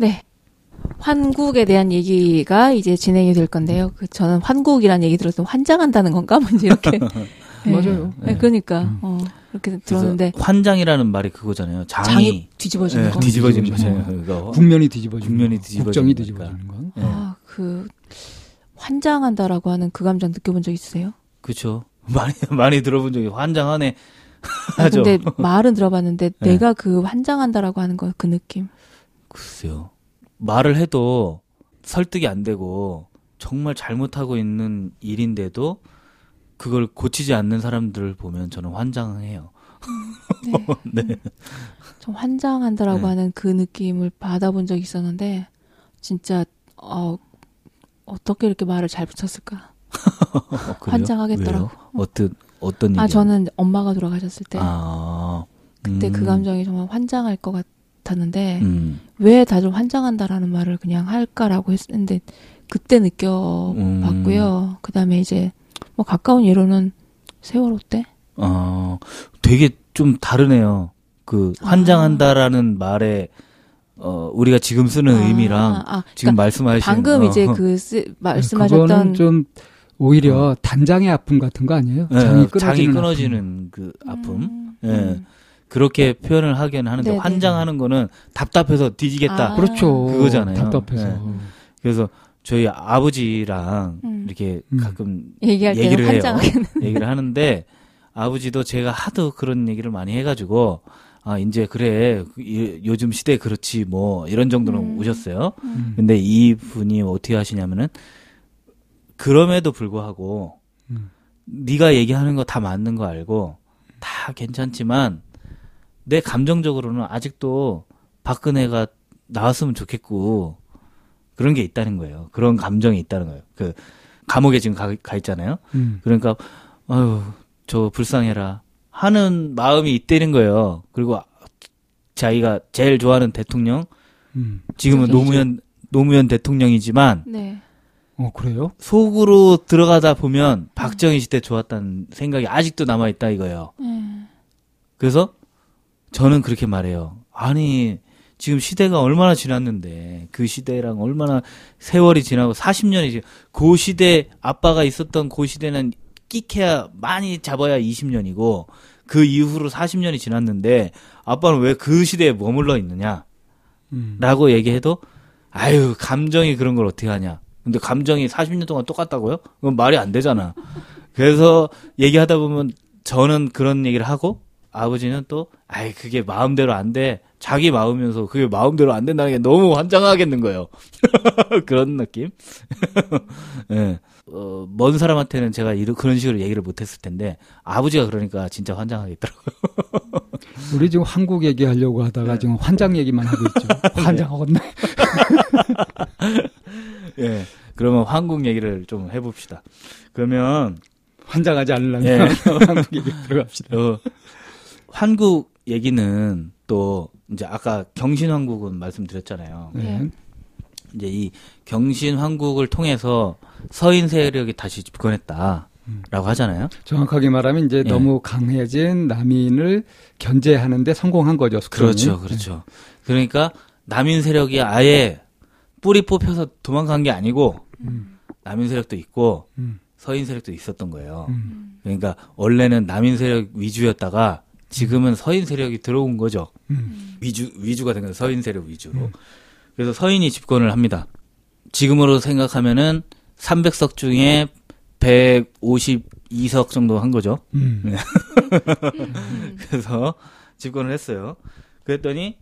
네. 환국에 대한 얘기가 이제 진행이 될 건데요. 그 저는 환국이라는 얘기 들어서 환장한다는 건가? 뭔지 이렇게. 네. 맞아요. 네, 그러니까 어, 그렇게 들었는데 환장이라는 말이 그거잖아요. 장이, 장이 뒤집어지는 예, 거. 뒤집어지는 뒤집어지는 거잖아요. 그거. 국면이 뒤집어지는 국면이 거, 뒤집어지는 국정이. 뒤집어지는 건. 예. 아, 그 환장한다라고 하는 그 감정 느껴본 적 있으세요? 그렇죠. 많이 많이 들어본 적이 환장하네. 아, 하죠. 근데 말은 들어봤는데 네. 내가 그 환장한다라고 하는 거 그 느낌. 글쎄요. 말을 해도 설득이 안 되고 정말 잘못하고 있는 일인데도 그걸 고치지 않는 사람들을 보면 저는 환장해요. 네. 네. 좀 환장한다라고 네. 하는 그 느낌을 받아본 적이 있었는데 진짜 어 어떻게 이렇게 말을 잘 붙였을까? 어? 환장하겠더라고. 어떤 어떤 아 일이? 저는 엄마가 돌아가셨을 때 아 그때 그 음, 감정이 정말 환장할 것 같 았는데 음, 왜 다들 환장한다라는 말을 그냥 할까라고 했는데 그때 느껴봤고요. 그다음에 이제 뭐 가까운 예로는 세월호 때 어, 되게 좀 다르네요. 그 아. 환장한다라는 말에 어 우리가 지금 쓰는 아, 의미랑 아, 지금 그러니까 말씀하시는 방금 어, 이제 어. 그 쓰, 말씀하셨던 좀 오히려 단장의 아픔 같은 거 아니에요? 예, 장이 끊어지는, 장이. 끊어지는 그 아픔. 음, 예. 음. 그렇게 표현을 하긴 하는데 네네. 환장하는 거는 답답해서 뒤지겠다. 아. 그렇죠. 그거잖아요. 답답해서. 예. 그래서 저희 아버지랑 음. 이렇게 음. 가끔 얘기할 얘기를 해요. 얘기를 하는데 아버지도 제가 하도 그런 얘기를 많이 해가지고 아 이제 그래 이- 요즘 시대 그렇지 뭐 이런 정도는 음. 오셨어요. 음. 근데 이 분이 어떻게 하시냐면은 그럼에도 불구하고 음. 네가 얘기하는 거 다 맞는 거 알고 다 괜찮지만 내 감정적으로는 아직도 박근혜가 나왔으면 좋겠고 그런 게 있다는 거예요. 그런 감정이 있다는 거예요. 그 감옥에 지금 가, 가 있잖아요. 음. 그러니까 아유 저 불쌍해라 하는 마음이 있다는 거예요. 그리고 자기가 제일 좋아하는 대통령 음. 지금은 노무현 노무현 대통령이지만 네. 어, 그래요? 속으로 들어가다 보면 박정희 시대 좋았다는 생각이 아직도 남아 있다 이거예요. 네. 그래서 저는 그렇게 말해요. 아니 지금 시대가 얼마나 지났는데 그 시대랑 얼마나 세월이 지나고 40년이 지. 그 시대 아빠가 있었던 그 시대는 끼케야 많이 잡아야 20년이고 그 이후로 40년이 지났는데 아빠는 왜 그 시대에 머물러 있느냐? 음. 라고 얘기해도 아유 감정이 그런 걸 어떻게 하냐 근데 감정이 40년 동안 똑같다고요? 그건 말이 안 되잖아 그래서 얘기하다 보면 저는 그런 얘기를 하고 아버지는 또 아이 그게 마음대로 안 돼 자기 마음이면서 그게 마음대로 안 된다는 게 너무 환장하겠는 거예요 그런 느낌 예. 어, 먼 사람한테는 제가 이런 그런 식으로 얘기를 못 했을 텐데 아버지가 그러니까 진짜 환장하겠더라고요 우리 지금 한국 얘기하려고 하다가 네. 지금 환장 얘기만 하고 있죠. 환장하겠네. 예 그러면 한국 얘기를 좀 해봅시다 그러면 환장하지 않으려면 예. 한국 얘기 들어갑시다. 어, 한국 얘기는 또 이제 아까 경신왕국은 말씀드렸잖아요. 네. 이제 이 경신왕국을 통해서 서인 세력이 다시 집권했다 라고 하잖아요. 정확하게 말하면 이제 예. 너무 강해진 남인을 견제하는데 성공한 거죠. 숙종이. 그렇죠, 그렇죠. 그러니까 남인 세력이 아예 뿌리 뽑혀서 도망간 게 아니고 음. 남인 세력도 있고 음. 서인 세력도 있었던 거예요. 음. 그러니까 원래는 남인 세력 위주였다가 지금은 서인 세력이 들어온 거죠. 음. 위주 위주가 된 거예요. 서인 세력 위주로. 음. 그래서 서인이 집권을 합니다. 지금으로 생각하면은 300석 중에 152석 정도 한 거죠. 음. 네. 그래서 집권을 했어요. 그랬더니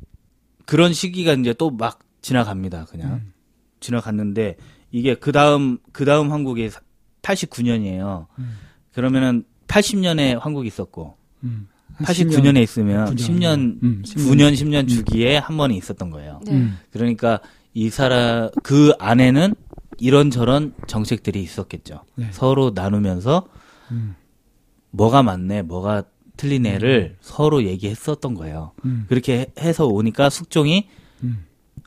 그런 시기가 이제 또 막 지나갑니다. 그냥 음. 지나갔는데 이게 그 다음 그 다음 한국이 89년이에요. 음. 그러면은 80년에 한국이 있었고 음. 한 89년에 있으면 9년. 10년, 음, 9년, 10년 주기에 한 번이 있었던 거예요. 네. 음. 그러니까 이 사람 그 안에는 이런저런 정책들이 있었겠죠. 네. 서로 나누면서 음. 뭐가 맞네, 뭐가 틀리네를 서로 얘기했었던 거예요. 음. 그렇게 해- 해서 오니까 숙종이 음.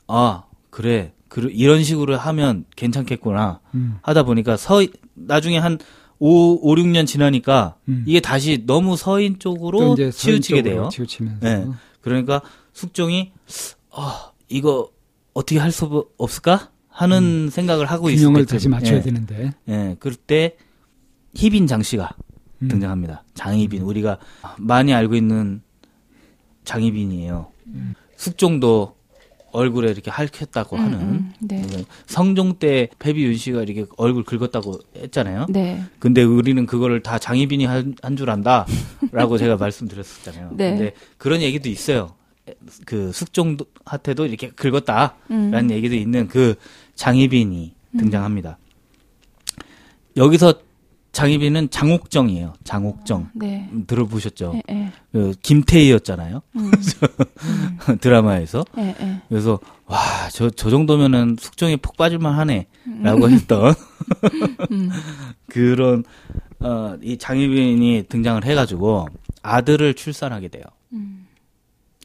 아 그래, 그 이런 식으로 하면 괜찮겠구나 음. 하다 보니까 서 나중에 한 5, 5 6년 지나니까 음. 이게 다시 너무 서인 쪽으로 치우치게 서인 쪽으로 돼요. 치우치면서. 네. 그러니까 숙종이 아 이거 어떻게 할 수 없을까 하는 생각을 하고 있을 균형을 때쯤, 다시 맞춰야 예, 되는데. 예, 그럴 때 희빈 장씨가 음. 등장합니다. 장희빈 우리가 많이 알고 있는 장희빈이에요. 숙종도 얼굴에 이렇게 핥혔다고 음, 하는 음, 네. 성종 때 패비윤 씨가 이렇게 얼굴 긁었다고 했잖아요. 네. 근데 우리는 그거를 다 장희빈이 한 줄 안다라고 제가 말씀드렸었잖아요. 네. 근데 그런 얘기도 있어요. 그 숙종 한테도 이렇게 긁었다라는 음. 얘기도 있는 그 장희빈이 음. 등장합니다. 여기서 장희빈은 장옥정이에요. 장옥정. 네. 음, 들어보셨죠? 예, 예. 그 김태희였잖아요. 음. 드라마에서. 예, 예. 그래서 와, 저, 저 정도면은 숙종이 폭 빠질만 하네. 라고 했던 음. 그런, 어, 이 장희빈이 등장을 해가지고 아들을 출산하게 돼요. 음.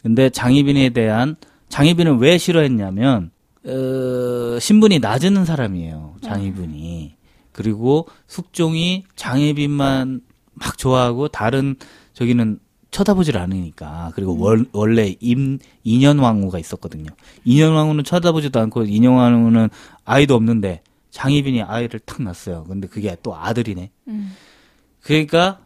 근데 장희빈에 대한, 장희빈을 왜 싫어했냐면, 어, 신분이 낮은 사람이에요. 장희빈이. 그리고 숙종이 장희빈만 막 좋아하고 다른 저기는 쳐다보질 않으니까. 그리고 월, 원래 임, 인현왕후가 있었거든요. 인현왕후는 쳐다보지도 않고 인현왕후는 아이도 없는데 장희빈이 아이를 탁 낳았어요. 근데 그게 또 아들이네. 음. 그러니까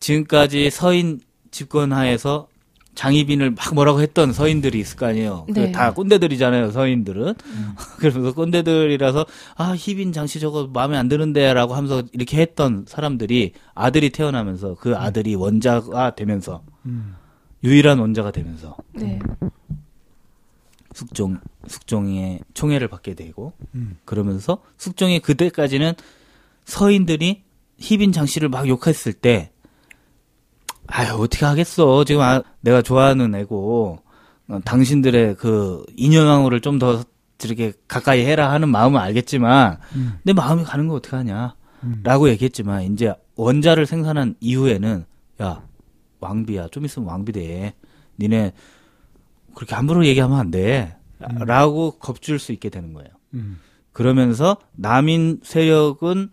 지금까지 서인 집권 하에서 장희빈을 막 뭐라고 했던 서인들이 있을 거 아니에요. 그 네. 다 꼰대들이잖아요, 서인들은. 그러면서 꼰대들이라서 아 희빈 장씨 저거 마음에 안 드는데 라고 하면서 이렇게 했던 사람들이 아들이 태어나면서 그 아들이 원자가 되면서 음. 유일한 원자가 되면서 네. 숙종 숙종의 총애를 받게 되고 음. 그러면서 숙종이 그때까지는 서인들이 희빈 장씨를 막 욕했을 때 아유 어떻게 하겠어 지금 아, 내가 좋아하는 애고 어, 당신들의 그 인연왕후를 좀 더 이렇게 가까이 해라 하는 마음은 알겠지만 음. 내 마음이 가는 거 어떻게 하냐 음. 라고 얘기했지만 이제 원자를 생산한 이후에는 야 왕비야 좀 있으면 왕비 돼 니네 그렇게 함부로 얘기하면 안 돼. 라고 겁줄 수 있게 되는 거예요. 음. 그러면서 남인 세력은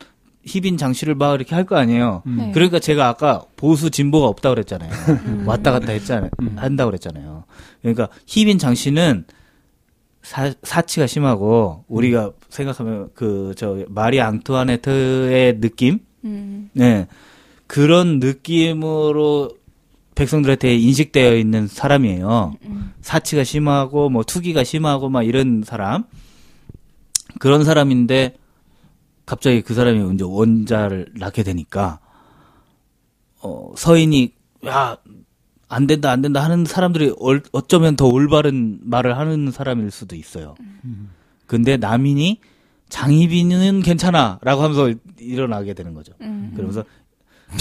희빈 장씨를 막 이렇게 할 거 아니에요. 음. 네. 그러니까 제가 아까 보수 진보가 없다 그랬잖아요. 음. 왔다 갔다 했잖아요. 음. 한다 그랬잖아요. 그러니까 희빈 장씨는 사, 사치가 심하고 우리가 생각하면 그 저 마리 앙투아네트의 느낌, 음. 네 그런 느낌으로 백성들한테 인식되어 있는 사람이에요. 음. 사치가 심하고 뭐 투기가 심하고 막 이런 사람 그런 사람인데 갑자기 그 사람이 이제 원자를 낳게 되니까 어 서인이 야 안 된다 안 된다 하는 사람들이 얼- 어쩌면 더 올바른 말을 하는 사람일 수도 있어요. 근데 남인이 장희빈은 괜찮아라고 하면서 일어나게 되는 거죠. 음. 그러면서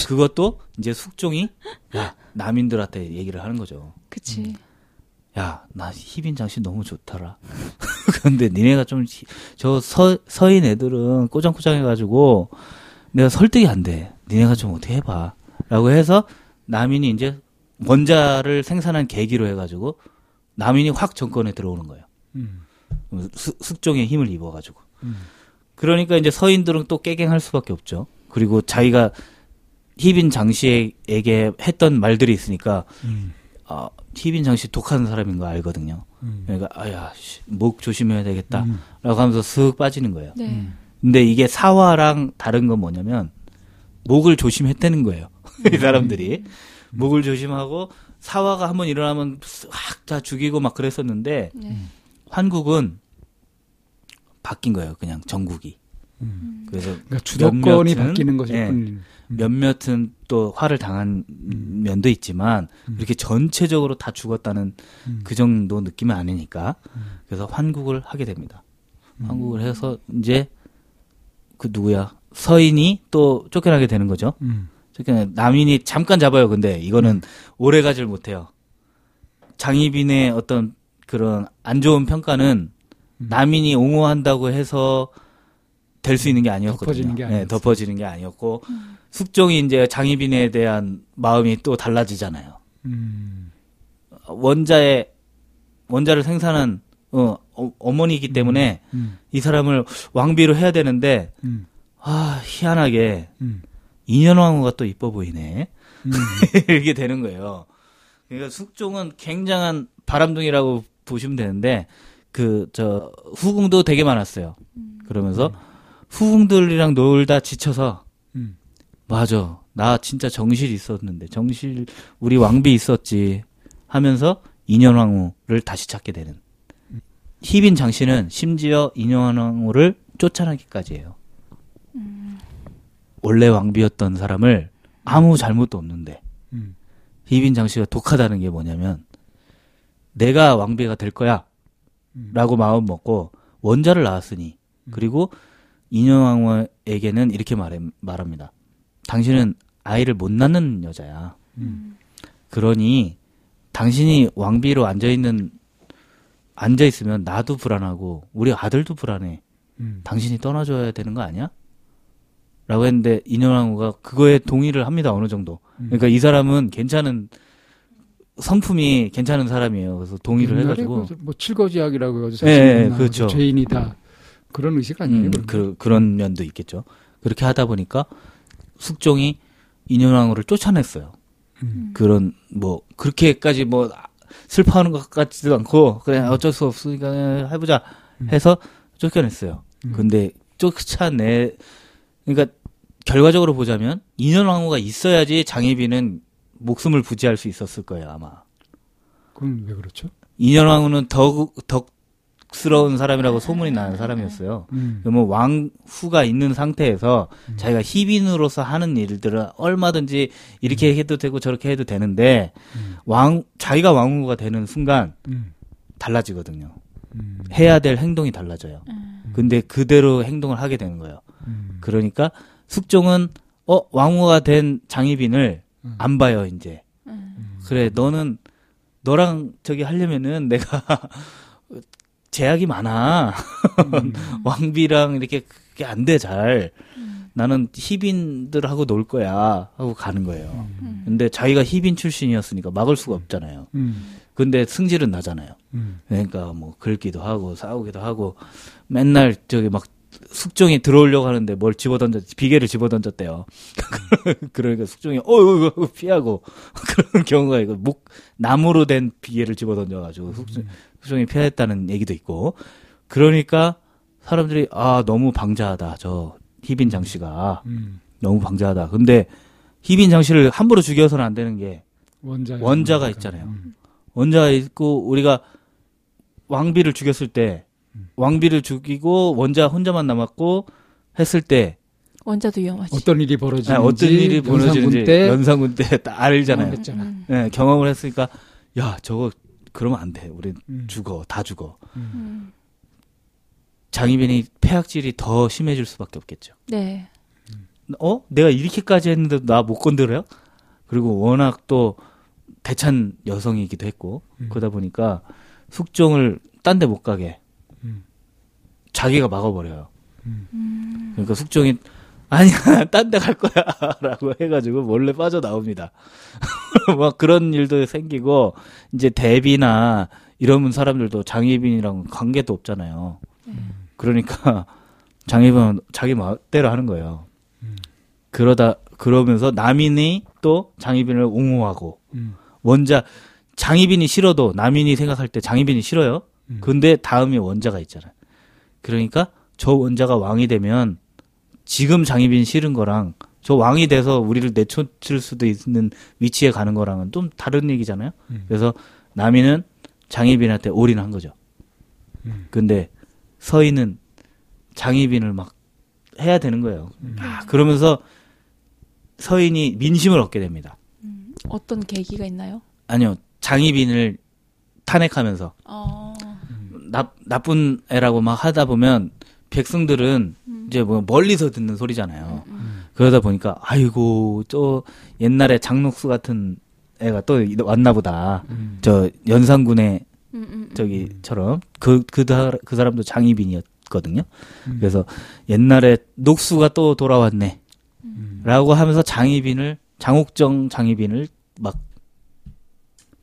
그것도 이제 숙종이 야 남인들한테 얘기를 하는 거죠. 그치. 야, 나 희빈 장씨 너무 좋더라. 근데 니네가 좀, 저 서, 서인 애들은 꼬장꼬장해가지고 내가 설득이 안 돼. 니네가 좀 어떻게 해봐. 라고 해서 남인이 이제 원자를 생산한 계기로 해가지고 남인이 확 정권에 들어오는 거예요. 음. 수- 숙종의 힘을 입어가지고. 음. 그러니까 이제 서인들은 또 깨갱할 수밖에 없죠. 그리고 자기가 희빈 장씨에게 했던 말들이 있으니까 음. 아, 희빈 장씨 독한 사람인 거 알거든요. 음. 그러니까 아야 씨, 목 조심해야 되겠다라고 음. 하면서 슥 빠지는 거예요. 네. 음. 근데 이게 사화랑 다른 건 뭐냐면 목을 조심했다는 거예요. 이 사람들이 목을 조심하고 사화가 한번 일어나면 확 다 죽이고 막 그랬었는데 네. 환국은 바뀐 거예요. 그냥 정국이. 음. 그래서 그러니까 주도권이 몇몇은, 바뀌는 것일 예. 뿐. 몇몇은 또 화를 당한 면도 있지만 이렇게 전체적으로 다 죽었다는 음. 그 정도 느낌은 아니니까 그래서 환국을 하게 됩니다. 환국을 해서 이제 그 누구야 서인이 또 쫓겨나게 되는 거죠. 음. 쫓겨나 남인이 잠깐 잡아요. 근데 이거는 오래 가질 못해요. 장희빈의 어떤 그런 안 좋은 평가는 남인이 옹호한다고 해서 될 수 있는 게 아니었거든요. 덮어지는 게 네. 덮어지는 게 아니었고 숙종이 이제 장희빈에 대한 마음이 또 달라지잖아요. 음. 원자의 원자를 생산한 어, 어 어머니이기 때문에 음. 이 사람을 왕비로 해야 되는데 음. 아 희한하게 음. 인현왕후가 또 이뻐 보이네 음. 이렇게 되는 거예요. 그러니까 숙종은 굉장한 바람둥이라고 보시면 되는데 그 저 후궁도 되게 많았어요. 그러면서 후궁들이랑 놀다 지쳐서 음. 맞아. 나 진짜 정실 있었는데 정실 우리 왕비 있었지 하면서 인현왕후를 다시 찾게 되는. 희빈 장씨는 심지어 인현왕후를 쫓아나기까지 해요. 원래 왕비였던 사람을 아무 잘못도 없는데 음. 희빈 장씨가 독하다는 게 뭐냐면 내가 왕비가 될 거야 음. 라고 마음 먹고 원자를 낳았으니 그리고 인현왕후에게는 이렇게 말해, 말합니다. 당신은 아이를 못 낳는 여자야. 음. 그러니 당신이 왕비로 앉아 있는 앉아 있으면 나도 불안하고 우리 아들도 불안해. 음. 당신이 떠나줘야 되는 거 아니야? 라고 했는데 인현왕후가 그거에 동의를 합니다 어느 정도. 그러니까 이 사람은 괜찮은 성품이 괜찮은 사람이에요. 그래서 동의를 해가지고 그뭐 해서 예, 예, 자신이 그렇죠. 죄인이다 그런 의식 아니에요? 음? 그, 그런 면도 있겠죠. 그렇게 하다 보니까 숙종이 인현왕후를 쫓아냈어요. 음. 그런 뭐 그렇게까지 뭐 슬퍼하는 것 같지도 않고 그냥 어쩔 수 없으니까 해보자 해서 쫓겨냈어요. 음. 근데 쫓아내 그러니까 결과적으로 보자면 인현왕후가 있어야지 장희빈은 목숨을 부지할 수 있었을 거예요 아마. 그럼 왜 그렇죠? 인현왕후는 덕 덕 스러운 사람이라고 소문이 나는 사람이었어요. 음. 그러면 왕후가 있는 상태에서 자기가 희빈으로서 하는 일들은 얼마든지 이렇게 해도 되고 저렇게 해도 되는데 음. 왕 자기가 왕후가 되는 순간 음. 달라지거든요. 음. 해야 될 행동이 달라져요. 근데 그대로 행동을 하게 되는 거예요. 음. 그러니까 숙종은 어 왕후가 된 장희빈을 음. 안 봐요 이제. 그래 너는 너랑 저기 하려면은 내가 제약이 많아. 음. 왕비랑 이렇게 그게 안 돼 잘. 나는 희빈들하고 놀 거야 하고 가는 거예요. 근데 자기가 희빈 출신이었으니까 막을 수가 없잖아요. 음. 근데 승질은 나잖아요. 음. 그러니까 뭐 긁기도 하고 싸우기도 하고 맨날 저기 막 숙종이 들어오려고 하는데 뭘 집어던졌 비계를 집어던졌대요. 그러니까 숙종이 어이구 피하고 그런 경우가 있고 목 나무로 된 비계를 집어던져가지고 숙종, 숙종이 피했다는 얘기도 있고 그러니까 사람들이 아 너무 방자하다 저 희빈 장씨가 음. 너무 방자하다. 근데 희빈 장씨를 함부로 죽여서는 안 되는 게 원자 원자가 있잖아요. 음. 원자가 있고 우리가 왕비를 죽였을 때 왕비를 죽이고 원자 혼자만 남았고 했을 때 원자도 위험하지. 어떤 일이 벌어지는지 아니, 어떤 일이 벌어지는지 때 연산군 때 딱 알잖아요. 음. 예, 경험을 했으니까 야 저거 그러면 안 돼. 우리 음. 죽어 다 죽어. 음. 장희빈이 폐악질이 더 심해질 수밖에 없겠죠. 네. 어? 내가 이렇게까지 했는데도 나못 건드려요? 그리고 워낙 또 대찬 여성이기도 했고 음. 그러다 보니까 숙종을 딴 데 못 가게 음. 자기가 막아버려요. 음. 그러니까 숙종이 아니야 딴 데 갈 거야 라고 해가지고 몰래 빠져 나옵니다. 막 그런 일도 생기고 이제 대비나 이런 사람들도 장희빈이랑 관계도 없잖아요. 그러니까 장희빈은 자기 마음대로 하는 거예요. 그러다 그러면서 남인이 또 장희빈을 옹호하고 음. 원자 장희빈이 싫어도 남인이 생각할 때 장희빈이 싫어요. 음. 근데 다음에 원자가 있잖아요. 그러니까 저 원자가 왕이 되면 지금 장희빈 싫은 거랑 저 왕이 돼서 우리를 내쫓을 수도 있는 위치에 가는 거랑은 좀 다른 얘기잖아요. 음. 그래서 남인은 장희빈한테 올인한 거죠. 음. 근데 서인은 장희빈을 막 해야 되는 거예요. 음. 아, 그러면서 서인이 민심을 얻게 됩니다. 어떤 계기가 있나요? 아니요, 장희빈을 탄핵하면서 어. 나, 나쁜 애라고 막 하다 보면 백성들은 이제 뭐 멀리서 듣는 소리잖아요. 그러다 보니까 아이고 저 옛날에 장록수 같은 애가 또 왔나 보다. 음. 저 연산군의 음, 음, 음. 저기처럼 그그 그 사람도 장희빈이었거든요. 음. 그래서 옛날에 녹수가 또 돌아왔네. 음. 라고 하면서 장희빈을 장옥정 장희빈을 막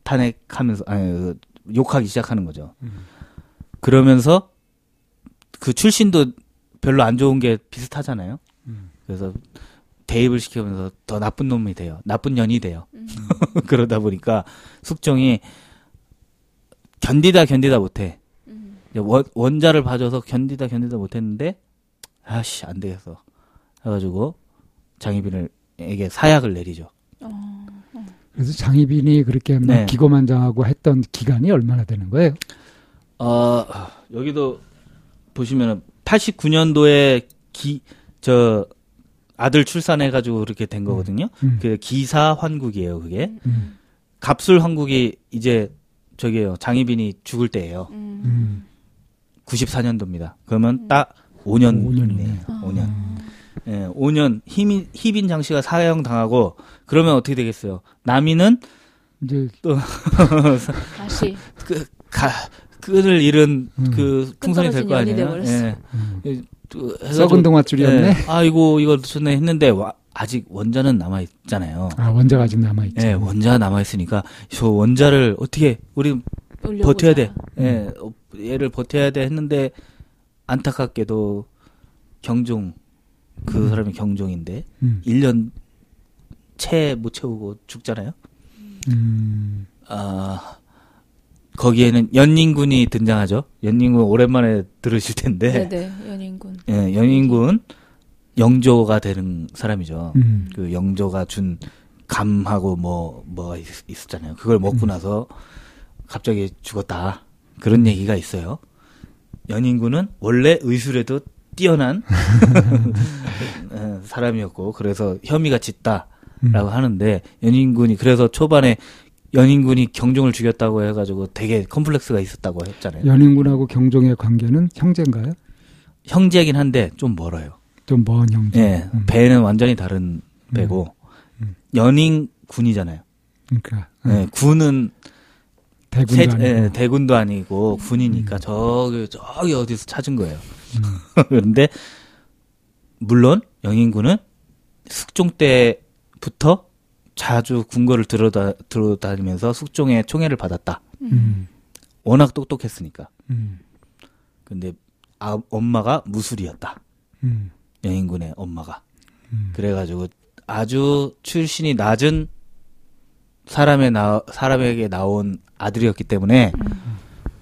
탄핵하면서 아니 그 욕하기 시작하는 거죠. 음. 그러면서 그 출신도 별로 안 좋은 게 비슷하잖아요. 음. 그래서 대입을 시키면서 더 나쁜 놈이 돼요. 나쁜 년이 돼요. 음. 그러다 보니까 숙종이 견디다 견디다 못해. 음. 원, 원자를 봐줘서 견디다 견디다 못했는데 아씨 안 되겠어 해가지고 장희빈을에게 사약을 내리죠. 어, 그래서 장희빈이 그렇게 막 네. 기고만장하고 했던 기간이 얼마나 되는 거예요? 어 여기도 보시면은 89년도에 기 저 아들 출산해가지고 그렇게 된 거거든요. 음. 그 기사 환국이에요. 그게 음. 갑술 환국이 이제 저기요 장희빈이 죽을 때예요. 음. 음. 94년도입니다. 그러면 딱 5년 5년이네. 이네요. 5년. 예, 5년 희민 희빈 장 씨가 사형 당하고 그러면 어떻게 되겠어요? 남이는 이제 다시 그 가, 끈을 잃은 음. 그 풍선이 될 거 아니에요. 예. 음. 또 해가지고, 썩은 동아줄이었네. 예, 아이고 이거 좋네 했는데 와, 아직 원자는 남아 있잖아요. 아 원자가 아직 남아 있죠. 예, 원자 남아 있으니까 저 원자를 어떻게 우리 올려보자. 버텨야 돼. 예, 어, 얘를 버텨야 돼 했는데 안타깝게도 경종 그 사람이 경종인데 음. 1년 채 못 채우고 죽잖아요. 음. 아 거기에는 연인군이 등장하죠. 연인군 오랜만에 들으실 텐데 네네 연인군. 예, 연인군 영조가 되는 사람이죠. 음. 그 영조가 준 감하고 뭐 뭐가 있, 있었잖아요. 그걸 먹고 나서 갑자기 죽었다. 그런 얘기가 있어요. 연인군은 원래 의술에도 뛰어난 어, 사람이었고 그래서 혐의가 짙다라고 음. 하는데 연인군이 그래서 초반에 연인군이 경종을 죽였다고 해가지고 되게 컴플렉스가 있었다고 했잖아요. 연인군하고 경종의 관계는 형제인가요? 형제긴 한데 좀 멀어요. 좀 먼 형제. 예, 음. 배는 완전히 다른 배고 음. 연인군이잖아요. 그러니까 예, 군은 대군도 세- 아니고. 예, 대군도 아니고 군이니까 저기 저기 어디서 찾은 거예요. 음. 그런데 물론 영인군은 숙종 때부터 자주 군거를 들어다 들어다니면서 숙종의 총애를 받았다. 음. 워낙 똑똑했으니까. 음. 근데 아, 엄마가 무술이었다. 음. 영인군의 엄마가. 음. 그래가지고 아주 출신이 낮은 사람의 나 사람에게 나온 아들이었기 때문에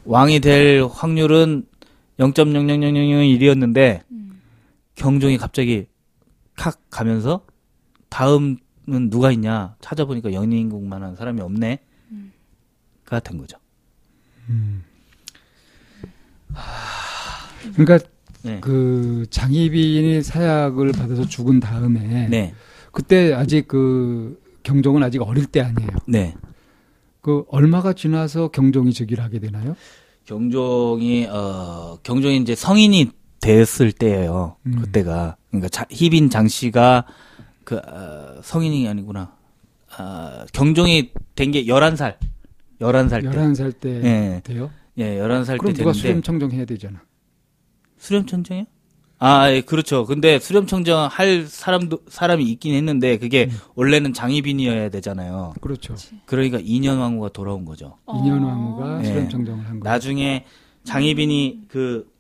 왕이 될 확률은 0.00001이었는데 경종이 갑자기 칵 가면서 다음 은 누가 있냐 찾아보니까 연인국만한 사람이 없네가 된 거죠. 그러니까 네. 그 장희빈이 사약을 받아서 죽은 다음에 네, 그때 아직 그 경종은 아직 어릴 때 아니에요. 네. 그 얼마가 지나서 경종이 즉위를 하게 되나요? 경종이 어 경종이 이제 성인이 됐을 때예요. 음. 그때가 그러니까 자, 희빈 장 씨가 그 어, 성인이 아니구나. 아, 경종이 된게 11살. 11살 때. 11살 때 예. 돼요? 예, 11살 때 그럼 누가 됐는데 수렴 청정 해야 되잖아. 수렴 청정이요? 아, 예, 그렇죠. 근데 수렴 청정 할 사람도 사람이 있긴 했는데 그게 음. 원래는 장희빈이어야 되잖아요. 그렇죠. 그러니까 인현 왕후가 돌아온 거죠. 어. 인현 왕후가 네. 수렴 청정을 한 거예요. 나중에 장희빈이 그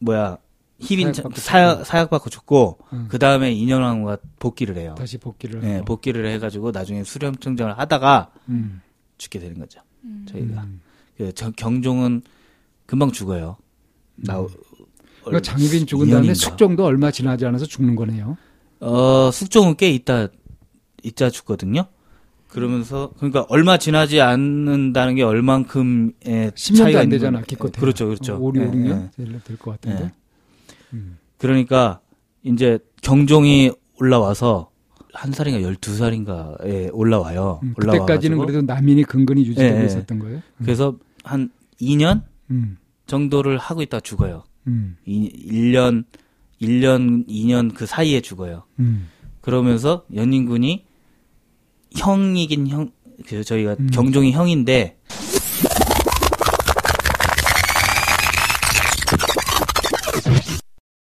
뭐야 희빈 사약받고 사약 죽고. 사약 받고 죽고 응. 그 다음에 인현 왕후가 복귀를 해요. 다시 복귀를 예, 하고. 복귀를 해가지고 나중에 수렴청정을 하다가 음. 죽게 되는 거죠. 음. 저희가 음. 그 저- 경종은 금방 죽어요. 나 그러니까 장희빈 죽은 다음에? 숙종도 얼마 지나지 않아서 죽는 거네요. 어, 숙종은 꽤 있다, 있자 죽거든요. 그러면서, 그러니까 얼마 지나지 않는다는 게 얼만큼의 10년도 차이가 안 있는 되잖아, 건- 기껏해야. 그렇죠, 그렇죠. 5, 6, 예, 6년 예. 될것 같은데. 예. 음. 그러니까, 이제 경종이 올라와서, 한 살인가 열두 살인가에 올라와요. 음. 그때까지는 그래도 남인이 근근히 유지되고 예, 예. 있었던 거예요. 음. 그래서 한 2년 음. 정도를 하고 있다 죽어요. 음. 이, 1년, 1년, 2년 그 사이에 죽어요. 음. 그러면서 연인군이 형이긴 형, 그 저희가 음. 경종이 형인데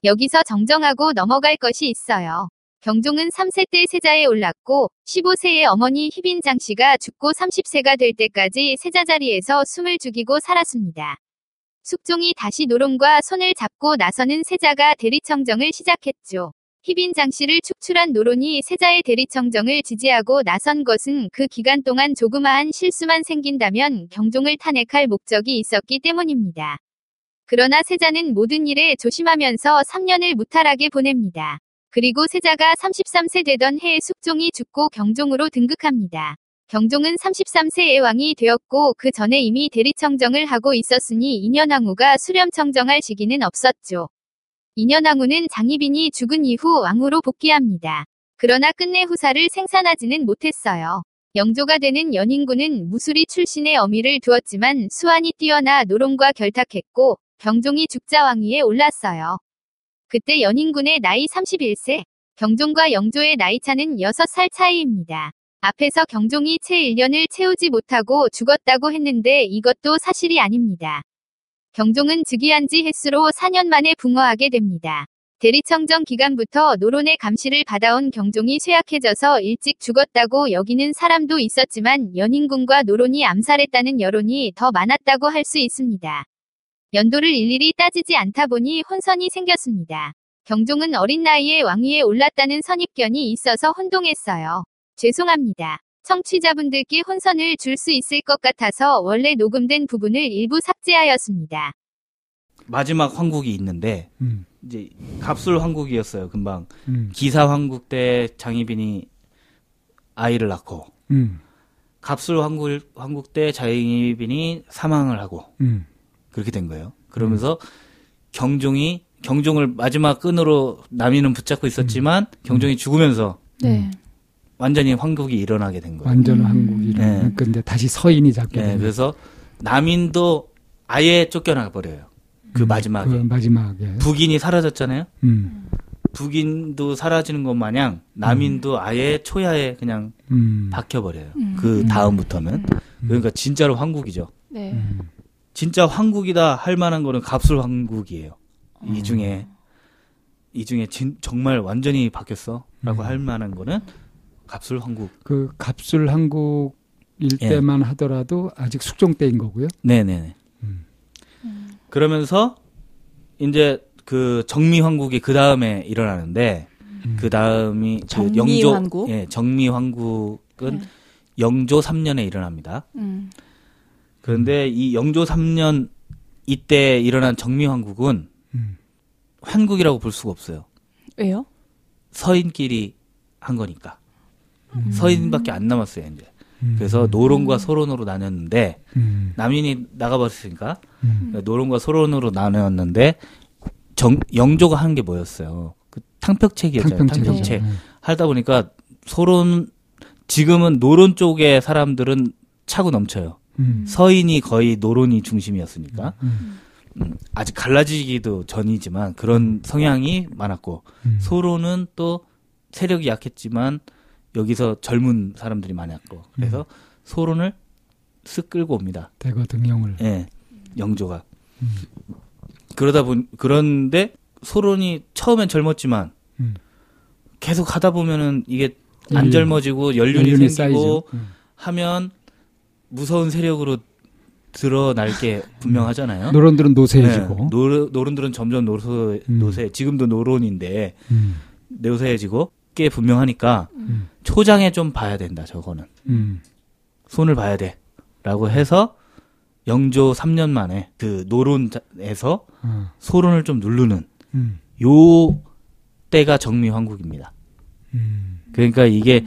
여기서 정정하고 넘어갈 것이 있어요. 경종은 3세 때 세자에 올랐고 15세의 어머니 희빈장 씨가 죽고 30세가 될 때까지 세자 자리에서 숨을 죽이고 살았습니다. 숙종이 다시 노론과 손을 잡고 나서는 세자가 대리청정을 시작했죠. 희빈장 씨를 축출한 노론이 세자의 대리청정을 지지하고 나선 것은 그 기간 동안 조그마한 실수만 생긴다면 경종을 탄핵할 목적이 있었기 때문입니다. 그러나 세자는 모든 일에 조심하면서 3년을 무탈하게 보냅니다. 그리고 세자가 33세 되던 해에 숙종이 죽고 경종으로 등극합니다. 경종은 33세의 왕이 되었고 그 전에 이미 대리청정을 하고 있었으니 인현왕후가 수렴청정할 시기는 없었죠. 인현왕후는 장희빈이 죽은 이후 왕후로 복귀합니다. 그러나 끝내 후사를 생산하지는 못했어요. 영조가 되는 연인군은 무수리 출신의 어미를 두었지만 수완이 뛰어나 노론과 결탁했고 경종이 죽자왕위에 올랐어요. 그때 연인군의 나이 31세, 경종과 영조의 나이 차는 6살 차이입니다. 앞에서 경종이 채 1년을 채우지 못하고 죽었다고 했는데 이것도 사실이 아닙니다. 경종은 즉위한 지 횟수로 4년 만에 붕어하게 됩니다. 대리청정 기간부터 노론의 감시를 받아온 경종이 쇠약해져서 일찍 죽었다고 여기는 사람도 있었지만 연인군과 노론이 암살했다는 여론이 더 많았다고 할 수 있습니다. 연도를 일일이 따지지 않다 보니 혼선이 생겼습니다. 경종은 어린 나이에 왕위에 올랐다는 선입견이 있어서 혼동했어요. 죄송합니다. 청취자분들께 혼선을 줄 수 있을 것 같아서 원래 녹음된 부분을 일부 삭제하였습니다. 마지막 황국이 있는데 음, 이제 갑술 황국이었어요. 금방 음, 기사 황국 때 장희빈이 아이를 낳고 음, 갑술 황국 황국 때 장희빈이 사망을 하고 음, 그렇게 된 거예요. 그러면서 경종이 경종을 마지막 끈으로 남이는 붙잡고 있었지만 경종이 죽으면서 네. 완전히 황국이 일어나게 된 거예요. 완전 음. 한국이라. 네. 근데 다시 서인이 잡게 네. 그래서 남인도 아예 쫓겨나 버려요. 그 음, 마지막에 그 마지막에. 북인이 사라졌잖아요. 음, 북인도 사라지는 것 마냥 남인도 아예 초야에 그냥 음, 박혀 버려요. 음. 그 음. 다음부터는 그러니까 진짜로 황국이죠. 네. 음, 진짜 황국이다 할 만한 거는 갑술 황국이에요. 음. 이 중에 이 중에 진, 정말 완전히 바뀌었어라고 음. 할 만한 거는 갑술 황국. 그 갑술 한국일 예. 때만 하더라도 아직 숙종 때인 거고요. 네네네. 음. 그러면서 이제 그 정미 황국이 그 다음에 일어나는데 음. 그 다음이 그 정미 영조 황국? 예 정미 황국은 네. 영조 3년에 일어납니다. 음. 그런데 이 영조 3년 이때 일어난 정미 황국은 음. 환국이라고 볼 수가 없어요. 왜요? 서인끼리 한 거니까. 음. 서인밖에 안 남았어요, 이제. 음. 그래서 노론과 소론으로 나눴는데, 음, 남인이 나가버렸으니까, 음, 그러니까 노론과 소론으로 나눴는데, 정, 영조가 한 게 뭐였어요? 그 탕평책이었잖아요. 탕평책. 네. 하다 보니까, 소론, 지금은 노론 쪽의 사람들은 차고 넘쳐요. 음, 서인이 거의 노론이 중심이었으니까. 음, 음, 아직 갈라지기도 전이지만 그런 성향이 많았고, 음. 소로는 또 세력이 약했지만 여기서 젊은 사람들이 많았고 그래서 소론을 쓱 끌고 옵니다. 대거 등용을. 예, 영조가 음. 그러다 본 그런데 소론이 처음엔 젊었지만 음. 계속 하다 보면은 이게 안. 젊어지고 연륜이, 연륜이 생기고. 음. 하면 무서운 세력으로 드러날 게 분명하잖아요. 노론들은 노쇠해지고. 네, 노, 노론들은 점점 노소, 음. 노세, 지금도 노론인데 음, 노쇠해지고 꽤 분명하니까 음, 초장에 좀 봐야 된다, 저거는. 음, 손을 봐야 돼. 라고 해서 영조 3년 만에 그 노론에서 어, 소론을 좀 누르는 음, 요 때가 정미환국입니다. 음, 그러니까 이게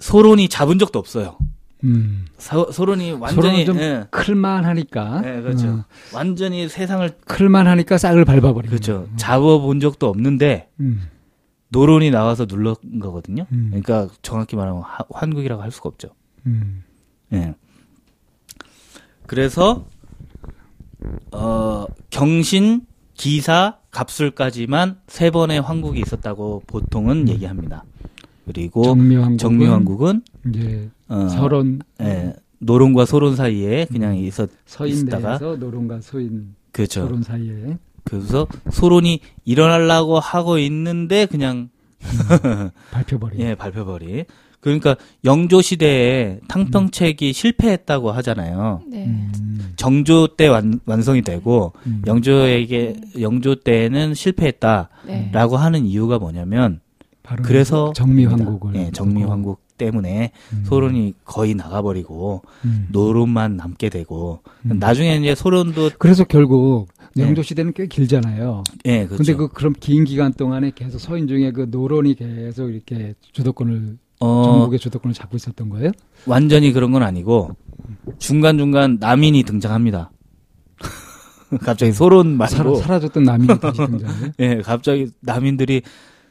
소론이 잡은 적도 없어요. 음. 서, 소론이 완전히 좀 예, 클만 하니까. 예, 그렇죠. 어, 완전히 세상을 클만 하니까 싹을 밟아버리는 그렇죠. 거예요. 잡아본 적도 없는데 음, 노론이 나와서 눌른 거거든요. 음. 그러니까 정확히 말하면 하- 환국이라고 할 수가 없죠. 음, 예. 그래서 어 경신, 기사, 갑술까지만 세 번의 황국이 있었다고 보통은 얘기합니다. 그리고 정묘왕국은 정미왕국은 이제 어, 서론 예, 노론과 소론 사이에 그냥 있었 서인 있다가 내에서 노론과 소인 그렇죠. 소론 사이에 그래서 소론이 일어나려고 하고 있는데 그냥 밟혀버린. 예 발표버리. 그러니까 영조 시대에 탕평책이 실패했다고 하잖아요. 네. 음, 정조 때 완, 완성이 되고 음. 영조에게 영조 때는 실패했다라고 네. 하는 이유가 뭐냐면 바로 그래서 정미왕국을 예, 정미왕국 때문에 음. 소론이 거의 나가버리고 음. 노론만 남게 되고 음. 나중에 이제 소론도 그래서 결국 네. 영조 시대는 꽤 길잖아요. 예 그렇죠. 근데 그 그럼 긴 기간 동안에 계속 서인 중에 그 노론이 계속 이렇게 주도권을 어, 전국의 주도권을 잡고 있었던 거예요? 완전히 그런 건 아니고 중간 중간 남인이 등장합니다. 갑자기 소론 사라, 말고 사라 졌던 남인이 다시 등장해요. 예 갑자기 남인들이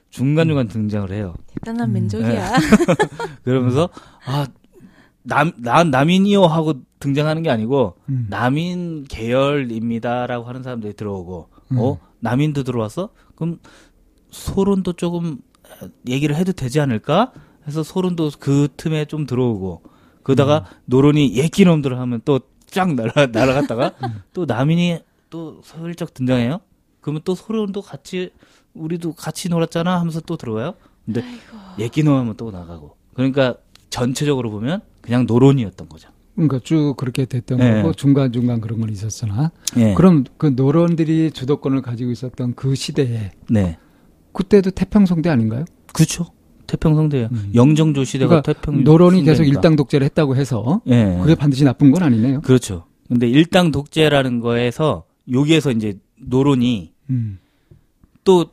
중간 중간 등장을 해요. 대단한 음. 민족이야. 그러면서 아 남, 난 남인이요 하고 등장하는 게 아니고 음. 남인 계열입니다라고 하는 사람들이 들어오고 음. 어 남인도 들어왔어? 그럼 소론도 조금 얘기를 해도 되지 않을까? 해서 소론도 그 틈에 좀 들어오고 그러다가 음. 노론이 예끼 놈들 하면 또 쫙 날아 날아갔다가 음. 또 남인이 또 슬쩍 등장해요. 그러면 또 소론도 같이 우리도 같이 놀았잖아 하면서 또 들어와요. 근데 놈 하면 또 나가고 그러니까 전체적으로 보면 그냥 노론이었던 거죠. 그러니까 쭉 그렇게 됐던 네. 거고 중간 중간 그런 건 있었으나 예. 그럼 그 노론들이 주도권을 가지고 있었던 그 시대에 네. 그때도 태평성대 아닌가요? 그렇죠. 태평성대예요. 음. 영정조 시대가 그러니까 태평 노론이 계속. 일당 독재를 했다고 해서 예. 그게 반드시 나쁜 건 아니네요. 그렇죠. 근데 일당 독재라는 거에서 여기에서 이제 노론이 음. 또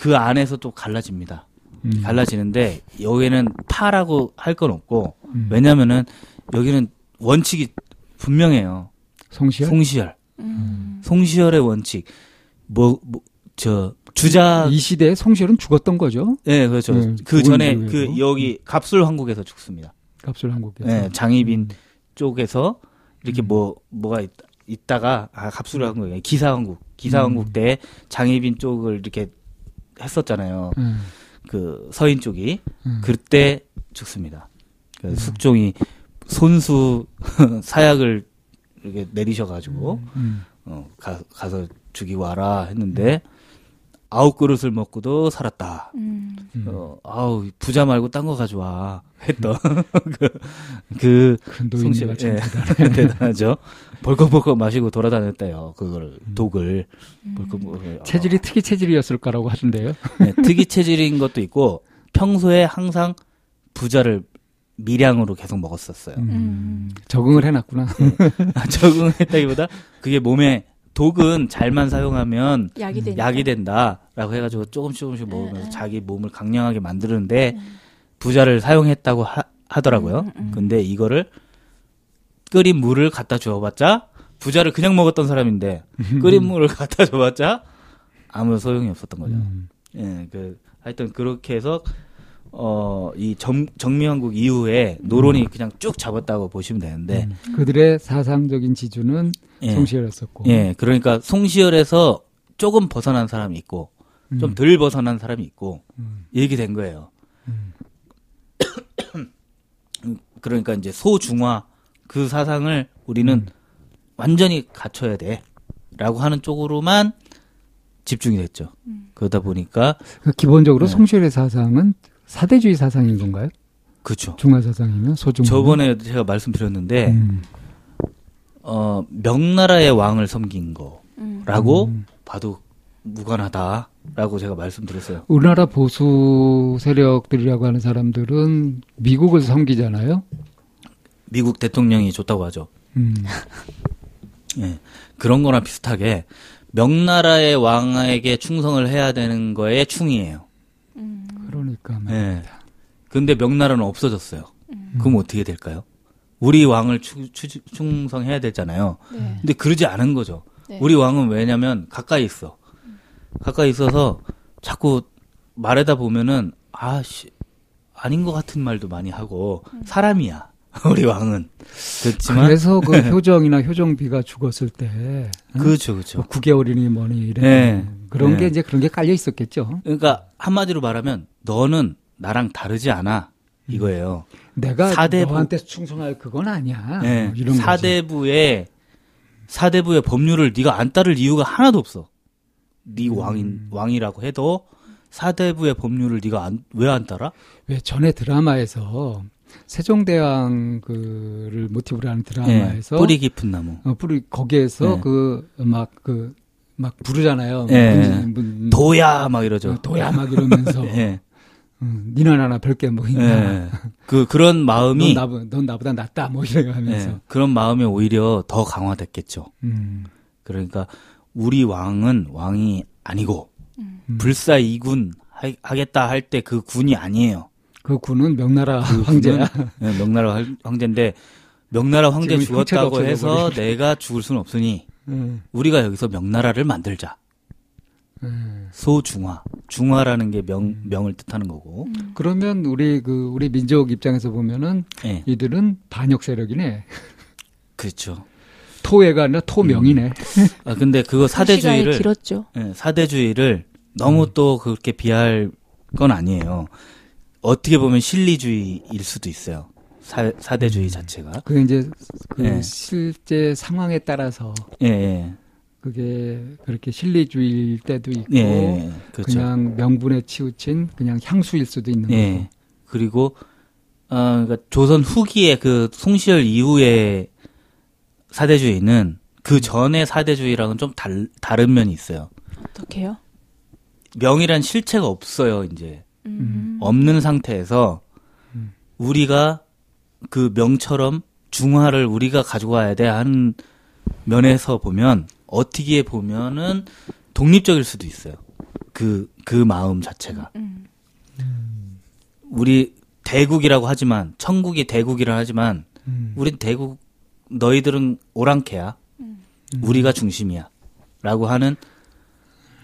그 안에서 또 갈라집니다. 음. 갈라지는데 여기는 파라고 할 건 없고 음. 왜냐면은 여기는 원칙이 분명해요. 송시열? 송시열. 음. 송시열의 원칙. 뭐, 뭐, 저, 주자, 이 시대에 송시열은 죽었던 거죠. 예, 그렇죠. 네, 그 전에 이후에도. 그 여기 갑술 황국에서 죽습니다. 갑술 한국에서. 예, 장희빈 음. 쪽에서 이렇게 음. 뭐 뭐가 있, 있다가 아 갑술 황국 기사 황국 기사 황국 음. 때 장희빈 쪽을 이렇게 했었잖아요. 음. 그 서인 쪽이 음. 그때 죽습니다. 그 숙종이 손수 사약을 이렇게 내리셔가지고 음. 어, 가, 가서 죽이고 와라 했는데 아홉 그릇을 먹고도 살았다. 음. 음. 어, 아우 부자 말고 딴 거 가져와 했던 그, 그 송시열 참 예. 대단하죠. 벌컥벌컥 마시고 돌아다녔대요. 그걸 독을 음. 벌컥벌컥 체질이 특이 체질이었을 거라고 하던데요. 네, 특이 체질인 것도 있고 평소에 항상 부자를 미량으로 계속 먹었었어요. 음. 음. 적응을 해놨구나. 아, 적응했다기보다 그게 몸에 독은 잘만 사용하면 약이 되니까. 약이 된다라고 해가지고 조금씩 조금씩 먹으면서 음. 자기 몸을 강량하게 만드는데 부자를 사용했다고 하, 더라고요 음, 음. 근데 이거를 끓인 물을 갖다 주어봤자 부자를 그냥 먹었던 사람인데 끓인 물을 갖다 줘봤자 아무 소용이 없었던 거죠. 음. 예, 그 하여튼 그렇게 해서 어이 정미왕국 이후에 노론이 그냥 쭉 잡았다고 보시면 되는데 음. 그들의 사상적인 지주는 예, 송시열이었었고. 예, 그러니까 송시열에서 조금 벗어난 사람이 있고 음. 좀덜 벗어난 사람이 있고 음. 이렇게 된 거예요. 음. 그러니까 이제 소중화 그 사상을 우리는 음. 완전히 갖춰야 돼라고 하는 쪽으로만 집중이 됐죠. 음. 그러다 보니까 그 기본적으로 네. 송시열의 사상은 사대주의 사상인 건가요? 그렇죠. 중화 사상이면 소중화. 저번에 제가 말씀드렸는데 음. 어 명나라의 왕을 섬긴 음. 거라고 음. 봐도 무관하다라고 제가 말씀드렸어요. 우리나라 보수 세력들이라고 하는 사람들은 미국을 섬기잖아요. 미국 대통령이 좋다고 하죠. 음. 예. 그런 거랑 비슷하게 명나라의 왕에게 충성을 해야 되는 거에 충이에요. 음. 그러니까 예. 말입니다. 근데 명나라는 없어졌어요. 음. 그럼 어떻게 될까요? 우리 왕을 추- 추- 충성해야 되잖아요. 네. 근데 그러지 않은 거죠. 네. 우리 왕은 왜냐면 가까이 있어. 가까이 있어서 자꾸 말하다 보면은 아씨 아닌 것 같은 말도 많이 하고 사람이야. 우리 왕은 그렇지만 그래서 그 효정이나 효정비가 죽었을 때 응? 그렇죠, 그렇죠. 뭐 9개월이니 뭐니 이래 네. 그런 네. 게 이제 그런 게 깔려 있었겠죠. 그러니까 한마디로 말하면 너는 나랑 다르지 않아 이거예요. 내가 사대부- 너한테 충성할 그건 아니야. 예, 뭐 이런. 사대부의 사대부의 법률을 네가 안 따를 이유가 하나도 없어. 네 음. 왕인 왕이라고 해도 사대부의 법률을 네가 안, 왜 안 따라? 왜 전에 드라마에서 세종대왕 그를 모티브로 하는 드라마에서 예, 뿌리 깊은 나무. 어, 뿌리 거기에서 네. 그막그 막 부르잖아요. 예. 문진- 문- 도야 막 이러죠. 어, 도야 막 이러면서 예. 음, 니나 나나 별게 뭐 있나. 예. 그 그런 마음이 넌, 나, 넌 나보다 낫다 뭐 이래 하면서. 예, 그런 마음이 오히려 더 강화됐겠죠. 음. 그러니까 우리 왕은 왕이 아니고 음. 불사 이군 하- 하겠다 할 때 그 군이 아니에요. 그 군은 명나라 그 황제야. 군은, 예, 명나라 황- 황제인데 명나라 황제 죽었다고 해서 내가 죽을 수는 없으니 음. 우리가 여기서 명나라를 만들자. 음. 소중화. 중화라는 게 명, 명을 뜻하는 거고. 그러면 우리 그 우리 민족 입장에서 보면은 예. 이들은 반역 세력이네. 그렇죠. 토해가 아니라 토명이네. 아, 근데 그거 시간이 사대주의를, 길었죠. 예, 사대주의를 너무 음. 또 그렇게 비할 건 아니에요. 어떻게 보면 실리주의일 수도 있어요. 사, 사대주의 음. 자체가. 그게 이제 그 예. 실제 상황에 따라서 예, 예. 그게 그렇게 실리주의일 때도 있고 예, 예. 그렇죠. 그냥 명분에 치우친 그냥 향수일 수도 있는 예. 거고. 그리고 아 그러니까 조선 후기에 그 송시열 이후에 사대주의는 그 전에 사대주의랑은 좀 달, 다른 면이 있어요. 어떻게요? 명이란 실체가 없어요, 이제. 음. 없는 상태에서 음. 우리가 그 명처럼 중화를 우리가 가지고 와야 돼 하는 면에서 보면 어떻게 보면은 독립적일 수도 있어요. 그, 그 마음 자체가. 음. 우리 대국이라고 하지만, 천국이 대국이라 하지만, 음. 우린 대국, 너희들은 오랑캐야. 음. 우리가 중심이야. 라고 하는,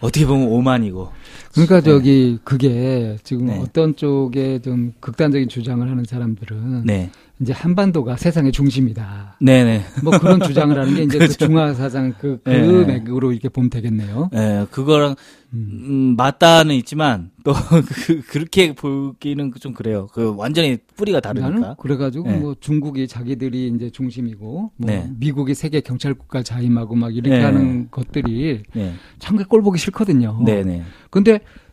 어떻게 보면 오만이고. 그러니까 저기 그게 지금 네. 어떤 쪽에 좀 극단적인 주장을 하는 사람들은 네. 이제 한반도가 세상의 중심이다. 네네. 뭐 그런 주장을 하는 게 이제 그 중화 사상 그, 그 네. 맥으로 이렇게 보면 되겠네요. 예, 그거랑, 음. 음, 맞다는 있지만, 또, 그, 그렇게 보기는 좀 그래요. 그, 완전히 뿌리가 다르니까. 나는 그래가지고 네. 뭐 중국이 자기들이 이제 중심이고 뭐 네. 미국이 세계 경찰 국가 자임하고 막 이렇게 네. 하는 것들이 네. 참꼴 보기 싫거든요. 네네. 근데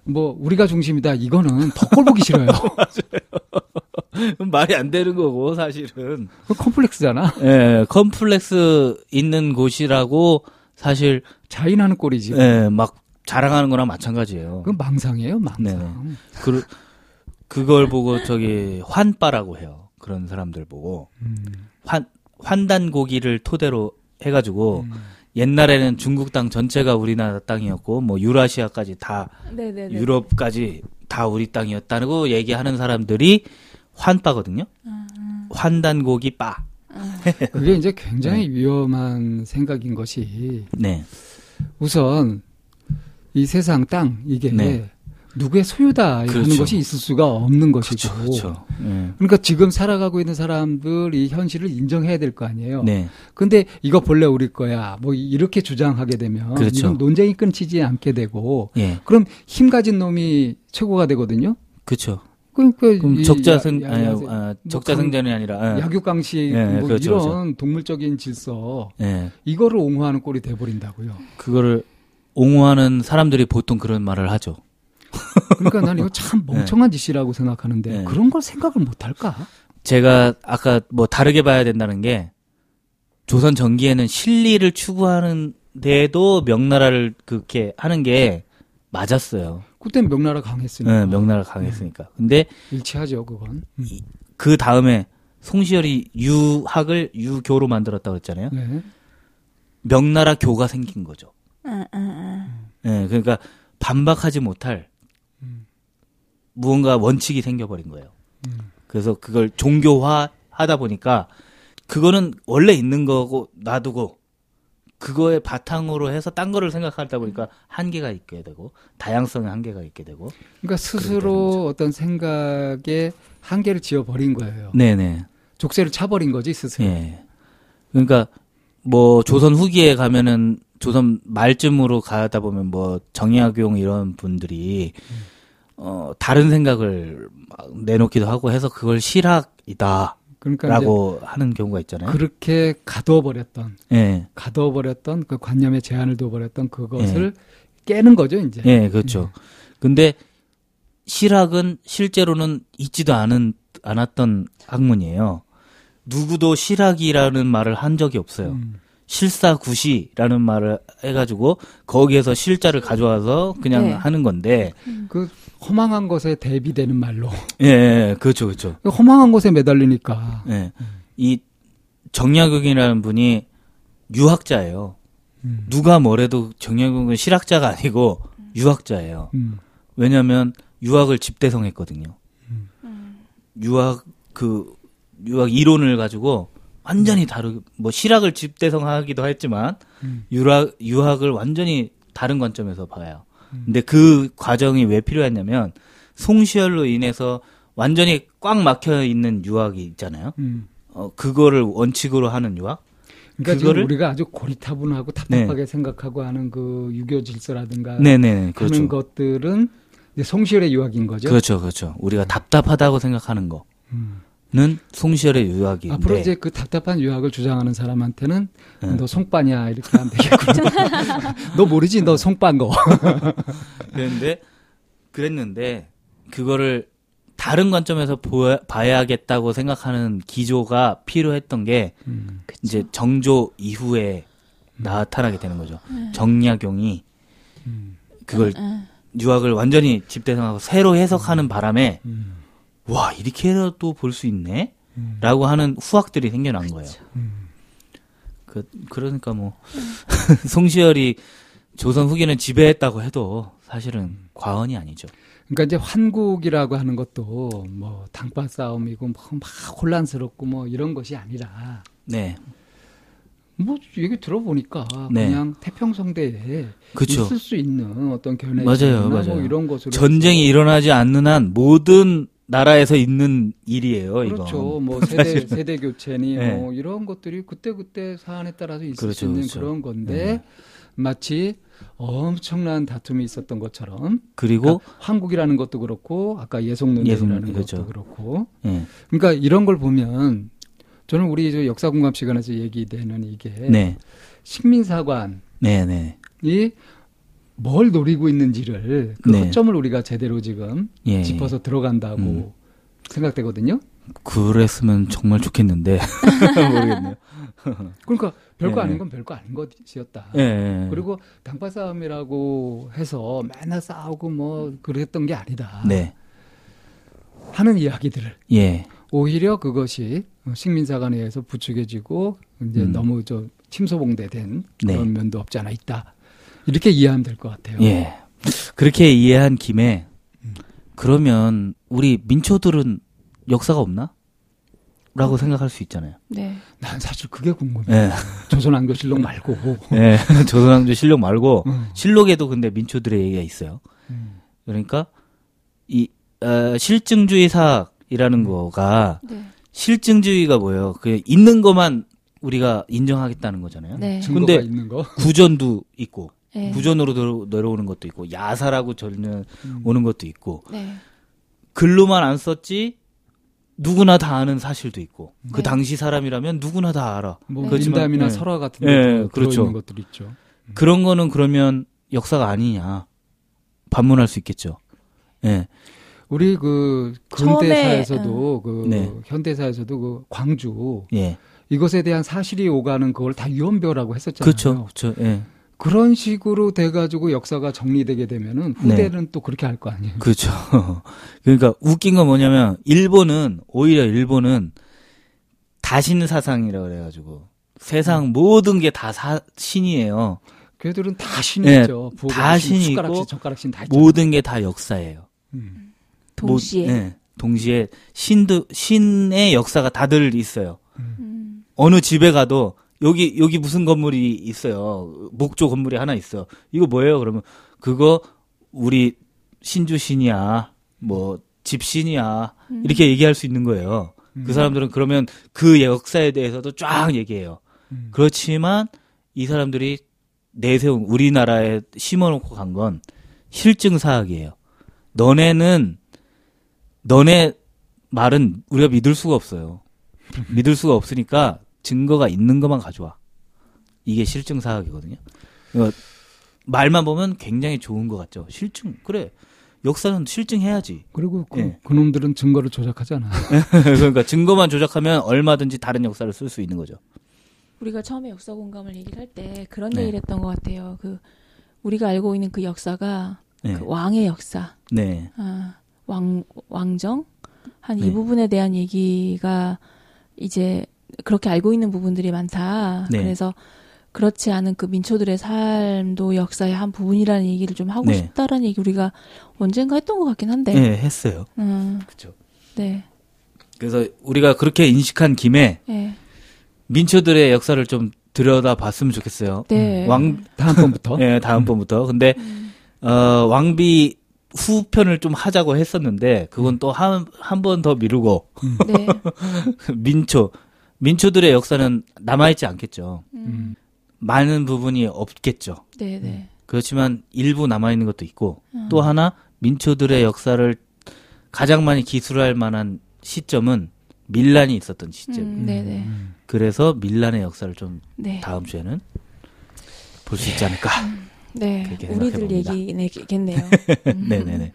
뭐 우리가 중심이다 이거는 더꼴 보기 싫어요. 말이 안 되는 거고, 사실은. 그 컴플렉스잖아. 예, 컴플렉스 있는 곳이라고, 사실, 자인하는 꼴이지. 예, 막, 자랑하는 거랑 마찬가지예요. 그건 망상이에요, 망상. 네네. 그, 그걸 보고, 저기, 환빠라고 해요. 그런 사람들 보고. 음. 환, 환단 고기를 토대로 해가지고, 음. 옛날에는 중국 땅 전체가 우리나라 땅이었고, 뭐, 유라시아까지 다, 네네네. 유럽까지 다 우리 땅이었다고 얘기하는 사람들이 환빠거든요. 환단고기 빠. 그게 이제 굉장히 네. 위험한 생각인 것이 네. 우선 이 세상 땅 이게 네. 누구의 소유다 그렇죠. 것이 있을 수가 없는 것이고 그렇죠. 그렇죠. 네. 그러니까 지금 살아가고 있는 사람들 이 현실을 인정해야 될 거 아니에요. 네. 근데 이거 본래 우리 거야. 뭐 이렇게 주장하게 되면 그렇죠. 논쟁이 끊치지 않게 되고 예. 그럼 힘 가진 놈이 최고가 되거든요. 그렇죠. 그러니까 이 적자생 야- 아니 야- 아, 뭐 적자생전이 아니라 예. 약육강식 예, 뭐 그렇죠, 이런 동물적인 질서 예. 이거를 옹호하는 꼴이 돼 버린다고요. 그거를 옹호하는 사람들이 보통 그런 말을 하죠. 그러니까 난 이거 참 멍청한 짓이라고 생각하는데 네. 그런 걸 생각을 못 할까? 제가 아까 뭐 다르게 봐야 된다는 게 조선 전기에는 실리를 추구하는데도 명나라를 그렇게 하는 게 맞았어요. 그땐 명나라 강했으니까 예, 명나라 강했으니까. 근데 일치하죠 그건. 음. 그 다음에 송시열이 유학을 유교로 만들었다고 했잖아요. 네. 명나라 교가 생긴 거죠. 예, 그러니까 반박하지 못할 음. 무언가 원칙이 생겨버린 거예요. 음. 그래서 그걸 종교화 하다 보니까 그거는 원래 있는 거고 놔두고 그거에 바탕으로 해서 딴 거를 생각하다 보니까 한계가 있게 되고 다양성의 한계가 있게 되고 그러니까 스스로 어떤 생각에 한계를 지어 버린 거예요. 네네 족쇄를 차 버린 거지 스스로. 예 그러니까 뭐 조선 후기에 가면은 조선 말쯤으로 가다 보면 뭐 정약용 이런 분들이 어 다른 생각을 막 내놓기도 하고 해서 그걸 실학이다라고 그러니까 이제 하는 경우가 있잖아요. 그렇게 가둬버렸던 예. 가둬버렸던 그 관념에 제한을 둬버렸던 그것을 깨는 거죠 이제. 예, 그렇죠. 근데 실학은 실제로는 있지도 않은 않았던 학문이에요. 누구도 실학이라는 말을 한 적이 없어요. 음. 실사구시라는 말을 해가지고 거기에서 실자를 가져와서 그냥 네. 하는 건데 그 허망한 것에 대비되는 말로 예, 예 그렇죠 그렇죠 그 허망한 것에 매달리니까 예. 이 정약용이라는 분이 유학자예요 음. 누가 뭐래도 정약용은 실학자가 아니고 유학자예요 음. 왜냐하면 유학을 집대성했거든요. 음. 유학 그 유학 이론을 가지고 완전히 다르 뭐 실학을 집대성하기도 했지만 음. 유학 유학을 완전히 다른 관점에서 봐요. 음. 근데 그 과정이 왜 필요했냐면 송시열로 인해서 완전히 꽉 막혀 있는 유학이 있잖아요. 음. 어 그거를 원칙으로 하는 유학. 그러니까 그거를- 우리가 아주 고리타분하고 답답하게 생각하고 하는 그 유교 질서라든가 네네 그렇죠. 하는 것들은 이제 송시열의 유학인 거죠. 그렇죠 그렇죠. 우리가 답답하다고 생각하는 거 는 음. 송시열의 유학인데. 앞으로 이제 그 답답한 유학을 주장하는 사람한테는 네. 너 송빠냐 이렇게 하면 되겠구나. 너 모르지 너 송빠인 거. 그랬는데 그랬는데 그거를 다른 관점에서 보야, 봐야겠다고 생각하는 기조가 필요했던 게 음. 이제 정조 이후에 나타나게 되는 거죠. 정약용이 음. 그걸 응. 유학을 완전히 집대성하고 새로 해석하는 바람에 음. 와 이렇게라도 볼 수 있네. 음. 라고 하는 후학들이 생겨난 거예요. 음. 그 그러니까 뭐 송시열이 조선 후기는 지배했다고 해도 사실은 과언이 아니죠. 그러니까 이제 환국이라고 하는 것도 뭐 당파 싸움이고 뭐 막 혼란스럽고 뭐 이런 것이 아니라 네, 뭐 얘기 들어보니까 네. 그냥 태평성대에 그렇죠. 있을 수 있는 어떤 견해 맞아요, 뭐 맞아요. 이런 것으로 전쟁이 일어나지 않는 한 모든 나라에서 있는 일이에요. 그렇죠. 이건. 뭐 세대 세대 교체니 네. 뭐 이런 것들이 그때 그때 사안에 따라서 있을 그렇죠, 수 있는 그렇죠. 그런 건데 네. 마치 엄청난 다툼이 있었던 것처럼 그리고 그러니까 한국이라는 것도 그렇고 아까 예속논쟁이라는 예속, 그렇죠. 것도 그렇고 예, 그러니까 이런 걸 보면 저는 우리 저 역사 공감 시간에서 얘기되는 이게 네, 식민사관이 네, 네, 뭘 노리고 있는지를 그 네. 허점을 우리가 제대로 지금 예. 짚어서 들어간다고 음. 생각되거든요. 그랬으면 정말 좋겠는데 모르겠네요. 그러니까 별거 네. 아닌 건 별거 아닌 것이었다. 예, 예. 그리고 당파 싸움이라고 해서 맨날 싸우고 뭐 그랬던 게 아니다. 네, 하는 이야기들을 예, 오히려 그것이 식민사관에 의해서 부추겨지고 이제 음. 너무 저 침소봉대된 네. 그런 면도 없지 않아 있다. 이렇게 이해하면 될 것 같아요. 예. 그렇게 이해한 김에 그러면 우리 민초들은 역사가 없나? 라고 생각할 수 있잖아요. 네. 난 사실 그게 궁금해. 예. 조선왕조 실록 말고. 예. 조선왕조 실록 말고 음. 실록에도 근데 민초들의 얘기가 있어요. 음. 그러니까 이 어, 실증주의 사학이라는 거가 네. 실증주의가 뭐예요? 그 있는 것만 우리가 인정하겠다는 거잖아요. 네. 증거가 근데 있는 거. 구전도 있고 네. 구전으로 내려- 내려오는 것도 있고 야사라고 전혀 음. 오는 것도 있고 네. 글로만 안 썼지 누구나 다 아는 사실도 있고 그 네. 당시 사람이라면 누구나 다 알아. 뭐 그렇지만, 민담이나 네. 설화 같은 예, 것도 그렇죠. 것들이 있죠. 그런 거는 그러면 역사가 아니냐 반문할 수 있겠죠. 예. 우리 그 근대사에서도 그 네. 현대사에서도 그 광주 예. 이것에 대한 사실이 오가는 그걸 다 유언벼라고 했었잖아요. 그렇죠. 그렇죠. 예. 그런 식으로 돼가지고 역사가 정리되게 되면은 후대는 또 그렇게 할 거 아니에요. 그렇죠. 그러니까 웃긴 건 뭐냐면 일본은 오히려 일본은 다신 사상이라고 그래가지고 세상 모든 게 다 신이에요. 걔들은 다 신이 네, 다 신, 신이 있고 젓가락신 다. 모든 게 다 역사예요. 음. 동시에. 모- 네, 동시에 신도 신의 역사가 다들 있어요. 음. 어느 집에 가도 여기 여기 무슨 건물이 있어요. 목조 건물이 하나 있어. 이거 뭐예요? 그러면 그거 우리 신주 신이야. 뭐 집신이야. 이렇게 얘기할 수 있는 거예요. 음. 그 사람들은 그러면 그 역사에 대해서도 쫙 얘기해요. 음. 그렇지만 이 사람들이 내세운 우리나라에 심어놓고 간 건 실증 사학이에요. 너네는 너네 말은 우리가 믿을 수가 없어요. 믿을 수가 없으니까 증거가 있는 것만 가져와. 이게 실증 사학이거든요. 어, 말만 보면 굉장히 좋은 것 같죠. 실증 그래. 역사는 실증해야지. 그리고 그, 예. 그놈들은 증거를 조작하잖아. 그러니까 증거만 조작하면 얼마든지 다른 역사를 쓸 수 있는 거죠. 우리가 처음에 역사 공감을 얘기를 할 때 그런 네. 얘기를 했던 것 같아요. 그 우리가 알고 있는 그 역사가 네. 그 왕의 역사, 네. 아, 왕 왕정 한이 네. 부분에 대한 얘기가 이제 그렇게 알고 있는 부분들이 많다. 네. 그래서 그렇지 않은 그 민초들의 삶도 역사의 한 부분이라는 얘기를 좀 하고 네. 싶다라는 얘기 우리가 언젠가 했던 것 같긴 한데. 네, 했어요. 음, 그렇죠. 네. 그래서 우리가 그렇게 인식한 김에 네. 민초들의 역사를 좀 들여다 봤으면 좋겠어요. 네. 왕 다음번부터. 예, 다음번부터. 근데 음. 어, 왕비 후편을 좀 하자고 했었는데 그건 또 한 한 번 더 미루고 네. 민초 민초들의 역사는 남아 있지 않겠죠. 음. 많은 부분이 없겠죠. 네, 네. 그렇지만 일부 남아 있는 것도 있고 음. 또 하나 민초들의 역사를 가장 많이 기술할 만한 시점은 밀란이 있었던 시점. 음, 네, 네. 그래서 밀란의 역사를 좀 네. 다음 주에는 볼 수 있지 않을까. 네. 우리들. 얘기겠네요. 음. 네네네.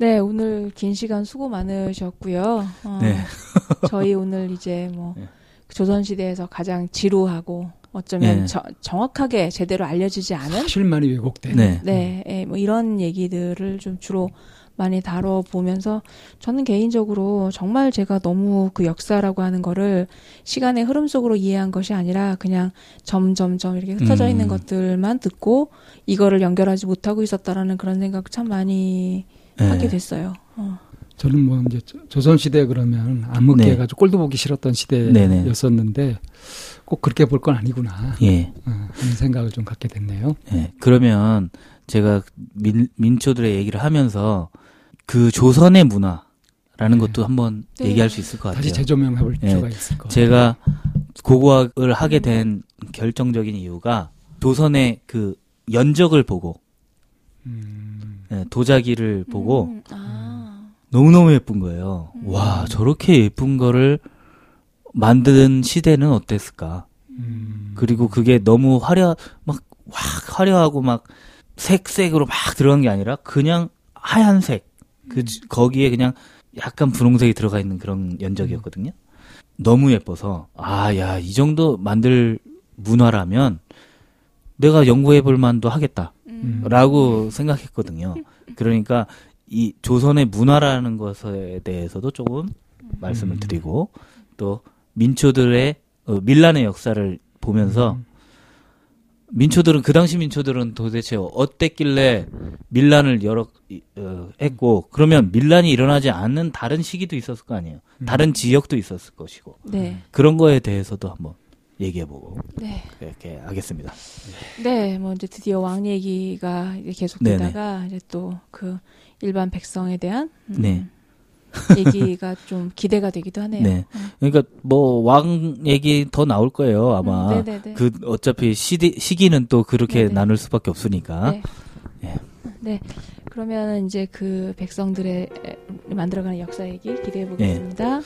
네, 오늘 긴 시간 수고 많으셨고요. 어, 네. 저희 오늘 이제 뭐 네. 조선시대에서 가장 지루하고 어쩌면 네. 저- 정확하게 제대로 알려지지 않은 실만이 왜곡된. 네. 네, 예, 뭐 이런 얘기들을 좀 주로 많이 다뤄보면서 저는 개인적으로 정말 제가 너무 그 역사라고 하는 거를 시간의 흐름 속으로 이해한 것이 아니라 그냥 점점점 이렇게 흩어져 있는 음. 것들만 듣고 이거를 연결하지 못하고 있었다라는 그런 생각 참 많이 네. 하게 됐어요. 어. 저는 뭐 이제 조선 시대 그러면 암흑기 네. 해가지고 꼴도 보기 싫었던. 시대였었는데 꼭 그렇게 볼 건 아니구나 예. 어, 하는 생각을 좀 갖게 됐네요. 예. 그러면 제가 민, 민초들의 얘기를 하면서 그 조선의 문화 라는 네. 것도 한번 네. 얘기할 수 있을 것 같아요. 다시 재조명해 볼 예. 필요가 있을 것 같아요. 제가 고고학을 하게 된 결정적인 이유가 조선의 그 연적을 보고 음, 예, 도자기를 보고 음, 아, 너무너무 예쁜 거예요. 음. 와, 저렇게 예쁜 거를 만든 시대는 어땠을까? 음, 그리고 그게 너무 화려, 막, 확 화려하고 막, 색색으로 막 들어간 게 아니라, 그냥 하얀색. 그, 지- 거기에 그냥 약간 분홍색이 들어가 있는 그런 연적이었거든요. 너무 예뻐서, 아, 야, 이 정도 만들 문화라면, 내가 연구해 볼 만도 하겠다. 음. 라고 생각했거든요. 그러니까, 이 조선의 문화라는 것에 대해서도 조금 말씀을 음. 드리고, 또, 민초들의, 어, 밀란의 역사를 보면서, 음. 민초들은 그 당시 민초들은 도대체 어땠길래 밀란을 여러 이- 어, 했고 그러면 밀란이 일어나지 않는 다른 시기도 있었을 거 아니에요. 음. 다른 지역도 있었을 것이고 네, 그런 거에 대해서도 한번 얘기해보고 네, 이렇게 하겠습니다. 네, 뭐 이제 드디어 왕 얘기가 이제 계속되다가 이제 또 그 일반 백성에 대한 음, 네. 얘기가 좀 기대가 되기도 하네요. 네. 그러니까 뭐 왕 얘기 더 나올 거예요 아마. 음, 네네네. 그 어차피 시디, 시기는 또 그렇게 네네. 나눌 수밖에 없으니까. 네. 예. 네. 그러면 이제 그 백성들의 만들어가는 역사 얘기 기대해 보겠습니다.